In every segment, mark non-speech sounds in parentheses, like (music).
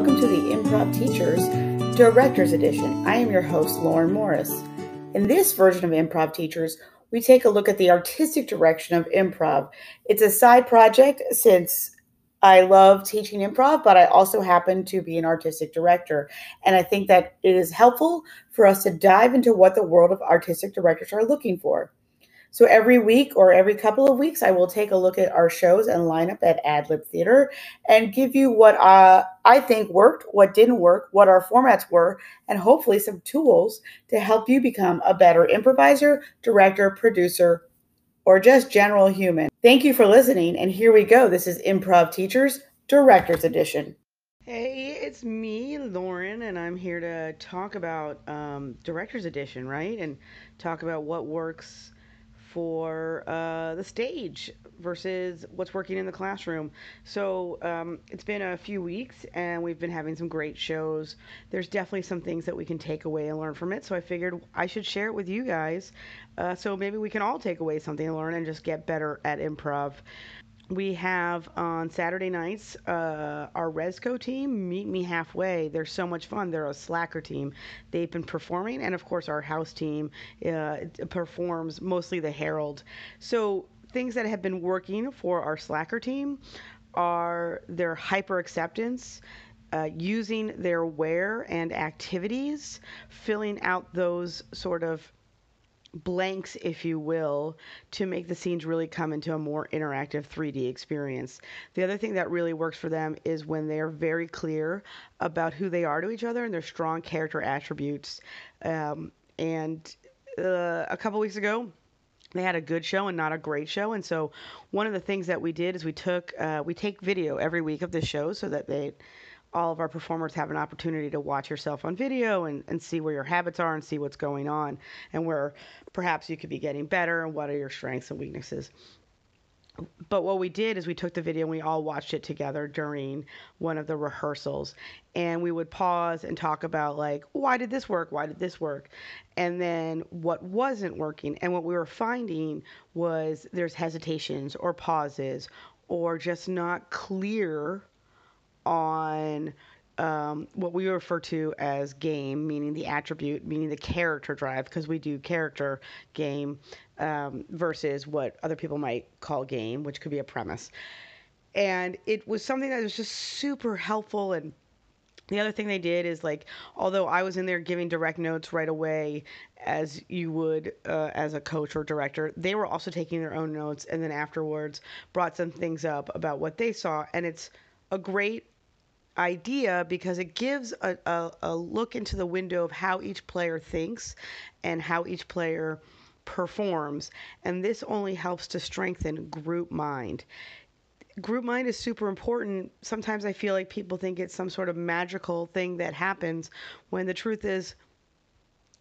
welcome to the Improv Teachers Director's Edition. I am your host, Lauren Morris. In this version of Improv Teachers, we take a look at the artistic direction of improv. It's a side project since I love teaching improv, but I also happen to be an artistic director. And I think that it is helpful for us to dive into what the world of artistic directors are looking for. So every week or every couple of weeks, I will take a look at our shows and lineup at AdLib Theater and give you what uh, I think worked, what didn't work, what our formats were, and hopefully some tools to help you become a better improviser, director, producer, or just general human. Thank you for listening, and here we go. This is Improv Teachers Director's Edition. Hey, it's me, Lauren, and I'm here to talk about um, Director's Edition, right? And talk about what works for uh, the stage versus what's working in the classroom. So um, it's been a few weeks and we've been having some great shows. There's definitely some things that we can take away and learn from it. So I figured I should share it with you guys. Uh, so maybe we can all take away something and learn and just get better at improv we have on Saturday nights uh, our Resco team, Meet Me Halfway. They're so much fun. They're a slacker team. They've been performing, and of course, our house team uh, performs mostly the Herald. So, things that have been working for our slacker team are their hyper acceptance. Uh, using their where and activities, filling out those sort of blanks, if you will, to make the scenes really come into a more interactive 3D experience. The other thing that really works for them is when they are very clear about who they are to each other and their strong character attributes. Um, and uh, a couple weeks ago, they had a good show and not a great show and so one of the things that we did is we took uh, we take video every week of the show so that they all of our performers have an opportunity to watch yourself on video and, and see where your habits are and see what's going on and where perhaps you could be getting better and what are your strengths and weaknesses. But what we did is we took the video and we all watched it together during one of the rehearsals. And we would pause and talk about, like, why did this work? Why did this work? And then what wasn't working. And what we were finding was there's hesitations or pauses or just not clear on um, what we refer to as game, meaning the attribute, meaning the character drive, because we do character game um, versus what other people might call game, which could be a premise. And it was something that was just super helpful. And the other thing they did is like, although I was in there giving direct notes right away, as you would uh, as a coach or director, they were also taking their own notes and then afterwards brought some things up about what they saw. And it's a great idea because it gives a, a, a, look into the window of how each player thinks and how each player performs. And this only helps to strengthen group mind. Group mind is super important. Sometimes I feel like people think it's some sort of magical thing that happens when the truth is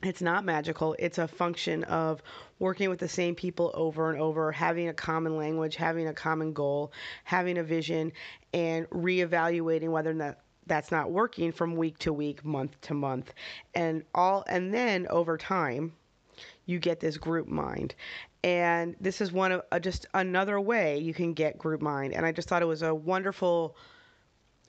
it's not magical. It's a function of working with the same people over and over, having a common language, having a common goal, having a vision, and reevaluating whether or not that's not working from week to week, month to month. And all and then over time, you get this group mind. And this is one of uh, just another way you can get group mind. And I just thought it was a wonderful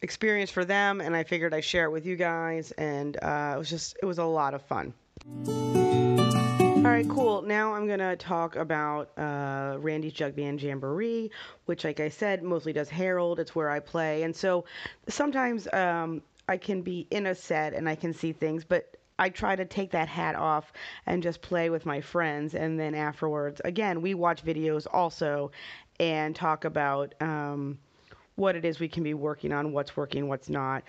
experience for them and I figured I'd share it with you guys and uh, it was just it was a lot of fun. All right, cool. Now I'm going to talk about uh, Randy's Jug Band Jamboree, which, like I said, mostly does Herald. It's where I play. And so sometimes um, I can be in a set and I can see things, but I try to take that hat off and just play with my friends. And then afterwards, again, we watch videos also and talk about. Um, what it is we can be working on, what's working, what's not.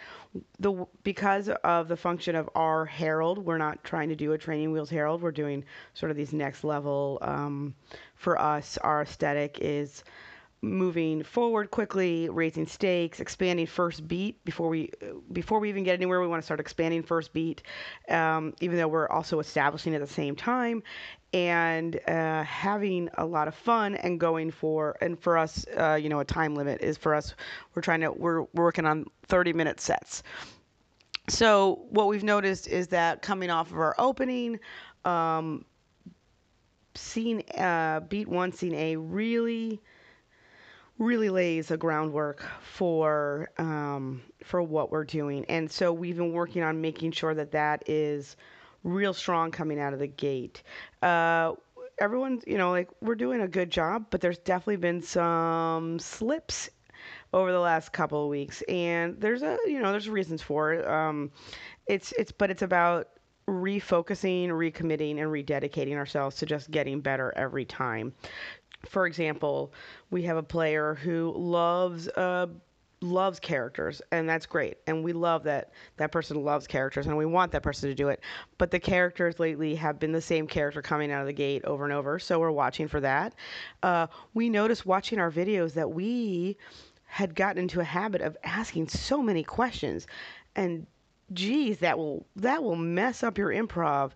The because of the function of our herald, we're not trying to do a training wheels herald. We're doing sort of these next level. Um, for us, our aesthetic is moving forward quickly, raising stakes, expanding first beat before we before we even get anywhere. We want to start expanding first beat, um, even though we're also establishing at the same time, and uh, having a lot of fun and going for and for us, uh, you know, a time limit is for us. We're trying to we're working on 30 minute sets. So what we've noticed is that coming off of our opening. Um, scene uh, beat one scene a really really lays a groundwork for um, for what we're doing. And so we've been working on making sure that that is real strong coming out of the gate. Uh, everyone's, you know, like we're doing a good job, but there's definitely been some slips over the last couple of weeks, and there's a, you know, there's reasons for it. Um, it's it's, but it's about refocusing, recommitting, and rededicating ourselves to just getting better every time. For example, we have a player who loves uh, loves characters and that's great. And we love that that person loves characters and we want that person to do it. But the characters lately have been the same character coming out of the gate over and over so we're watching for that. Uh, we noticed watching our videos that we had gotten into a habit of asking so many questions. And geez that will that will mess up your improv.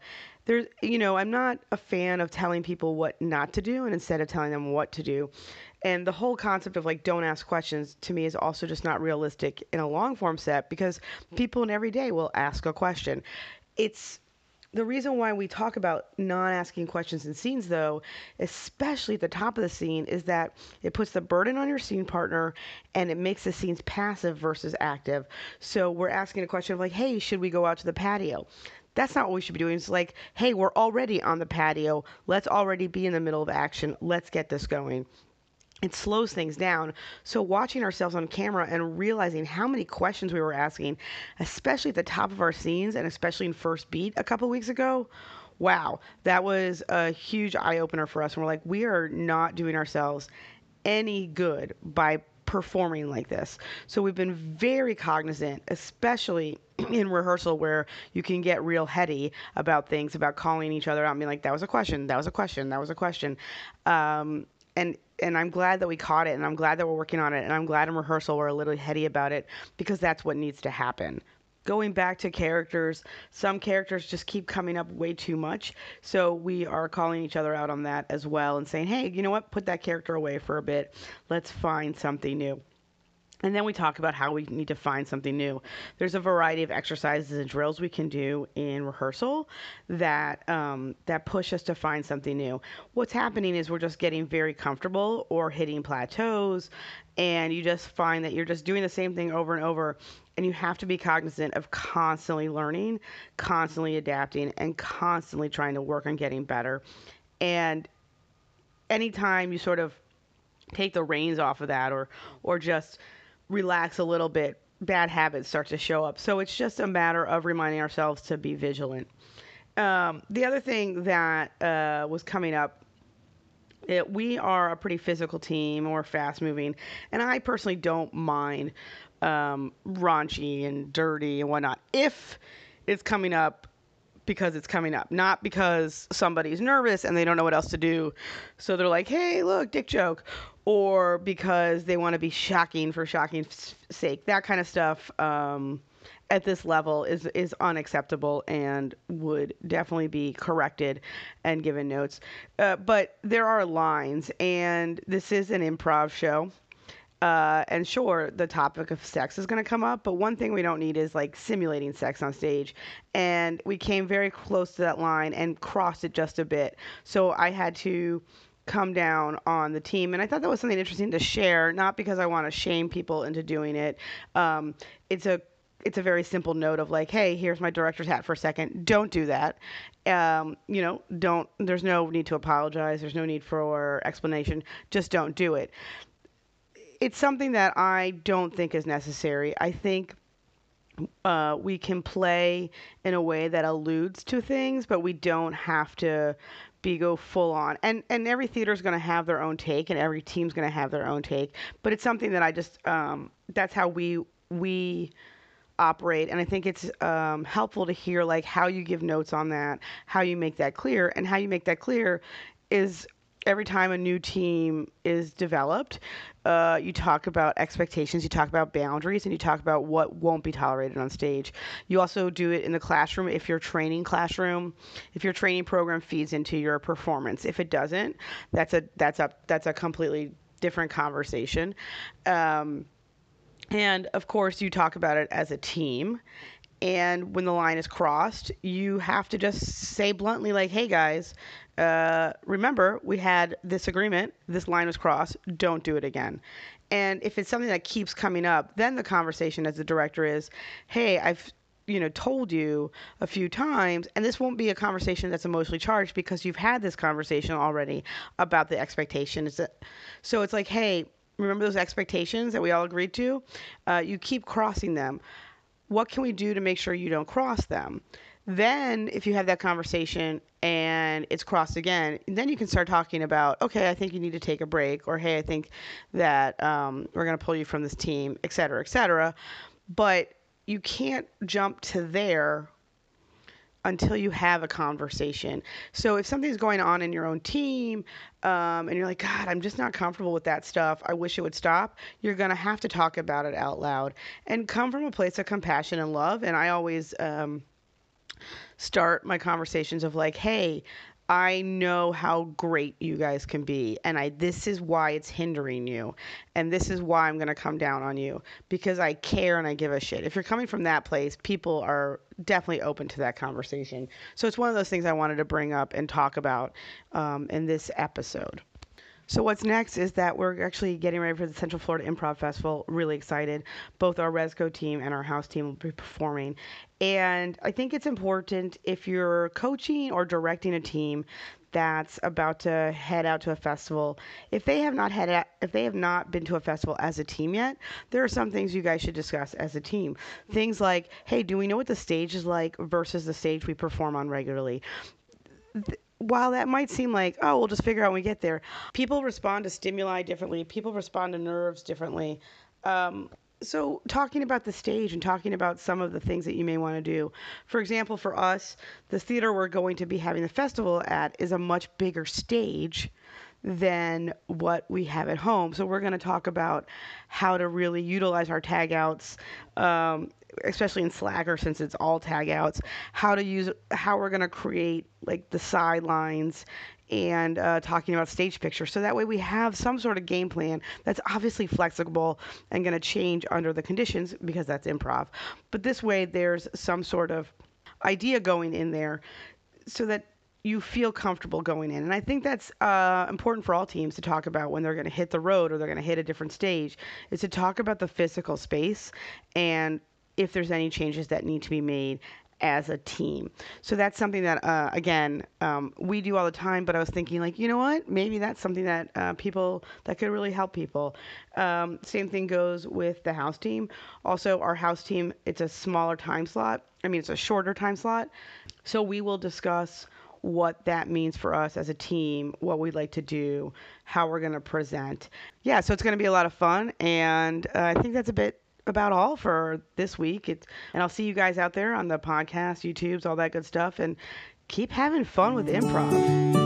There's you know i'm not a fan of telling people what not to do and instead of telling them what to do and the whole concept of like don't ask questions to me is also just not realistic in a long form set because people in every day will ask a question it's the reason why we talk about not asking questions in scenes though especially at the top of the scene is that it puts the burden on your scene partner and it makes the scenes passive versus active so we're asking a question of like hey should we go out to the patio that's not what we should be doing. It's like, hey, we're already on the patio. Let's already be in the middle of action. Let's get this going it slows things down. So watching ourselves on camera and realizing how many questions we were asking, especially at the top of our scenes and especially in first beat a couple weeks ago, wow, that was a huge eye opener for us. And we're like, we are not doing ourselves any good by performing like this. So we've been very cognizant, especially (clears throat) in rehearsal where you can get real heady about things, about calling each other out and being like, that was a question, that was a question, that was a question. Um, and and I'm glad that we caught it and I'm glad that we're working on it and I'm glad in rehearsal we're a little heady about it because that's what needs to happen. Going back to characters, some characters just keep coming up way too much. So we are calling each other out on that as well and saying, hey, you know what? Put that character away for a bit. Let's find something new. And then we talk about how we need to find something new. There's a variety of exercises and drills we can do in rehearsal that um, that push us to find something new. What's happening is we're just getting very comfortable or hitting plateaus, and you just find that you're just doing the same thing over and over. And you have to be cognizant of constantly learning, constantly adapting, and constantly trying to work on getting better. And anytime you sort of take the reins off of that or or just relax a little bit, bad habits start to show up. So it's just a matter of reminding ourselves to be vigilant. Um, the other thing that uh, was coming up it, we are a pretty physical team. We're fast moving, and I personally don't mind um, raunchy and dirty and whatnot if it's coming up because it's coming up, not because somebody's nervous and they don't know what else to do. So they're like, "Hey, look, dick joke," or because they want to be shocking for shocking sake. That kind of stuff um, at this level is is unacceptable and would definitely be corrected and given notes. Uh, but there are lines, and this is an improv show. Uh, and sure, the topic of sex is going to come up, but one thing we don't need is like simulating sex on stage. And we came very close to that line and crossed it just a bit. So I had to come down on the team. And I thought that was something interesting to share, not because I want to shame people into doing it. Um, it's a it's a very simple note of like, hey, here's my director's hat for a second. Don't do that. Um, you know, don't. There's no need to apologize. There's no need for explanation. Just don't do it. It's something that I don't think is necessary. I think uh, we can play in a way that alludes to things, but we don't have to be go full on. And and every theater is going to have their own take, and every team's going to have their own take. But it's something that I just um, that's how we we operate and i think it's um, helpful to hear like how you give notes on that how you make that clear and how you make that clear is every time a new team is developed, uh, you talk about expectations, you talk about boundaries, and you talk about what won't be tolerated on stage. You also do it in the classroom if your training classroom, if your training program feeds into your performance. If it doesn't, that's a that's a that's a completely different conversation. Um, and of course, you talk about it as a team. And when the line is crossed, you have to just say bluntly, like, hey guys, uh, remember, we had this agreement, this line was crossed, don't do it again. And if it's something that keeps coming up, then the conversation as the director is, hey, I've you know told you a few times and this won't be a conversation that's emotionally charged because you've had this conversation already about the expectations so it's like hey remember those expectations that we all agreed to? Uh, you keep crossing them. What can we do to make sure you don't cross them then, if you have that conversation and it's crossed again, then you can start talking about, okay, I think you need to take a break, or hey, I think that um, we're going to pull you from this team, et cetera, et cetera. But you can't jump to there until you have a conversation. So if something's going on in your own team um, and you're like, God, I'm just not comfortable with that stuff, I wish it would stop, you're going to have to talk about it out loud and come from a place of compassion and love. And I always, um, start my conversations of like, hey, I know how great you guys can be and I this is why it's hindering you and this is why I'm going to come down on you because I care and I give a shit. If you're coming from that place, people are definitely open to that conversation. So it's one of those things I wanted to bring up and talk about um, in this episode. So what's next is that we're actually getting ready for the Central Florida Improv Festival. Really excited. Both our Resco team and our house team will be performing. And I think it's important if you're coaching or directing a team that's about to head out to a festival, if they have not had if they have not been to a festival as a team yet, there are some things you guys should discuss as a team. Things like, hey, do we know what the stage is like versus the stage we perform on regularly? While that might seem like, oh, we'll just figure out when we get there, people respond to stimuli differently. People respond to nerves differently. Um, so, talking about the stage and talking about some of the things that you may want to do. For example, for us, the theater we're going to be having the festival at is a much bigger stage than what we have at home. So, we're going to talk about how to really utilize our tag outs um, especially in Slacker since it's all tag outs, how to use how we're going to create like the sidelines and uh, talking about stage picture. So that way we have some sort of game plan that's obviously flexible and going to change under the conditions because that's improv. But this way there's some sort of idea going in there so that you feel comfortable going in. And I think that's uh, important for all teams to talk about when they're going to hit the road or they're going to hit a different stage, is to talk about the physical space and if there's any changes that need to be made as a team. So that's something that, uh, again, um, we do all the time. But I was thinking, like, you know what? Maybe that's something that uh, people that could really help people. Um, same thing goes with the house team. Also, our house team, it's a smaller time slot. I mean, it's a shorter time slot. So we will discuss what that means for us as a team, what we'd like to do, how we're going to present. Yeah, so it's going to be a lot of fun. And uh, I think that's a bit about all for this week. It's, and I'll see you guys out there on the podcast, YouTubes, all that good stuff. And keep having fun with improv.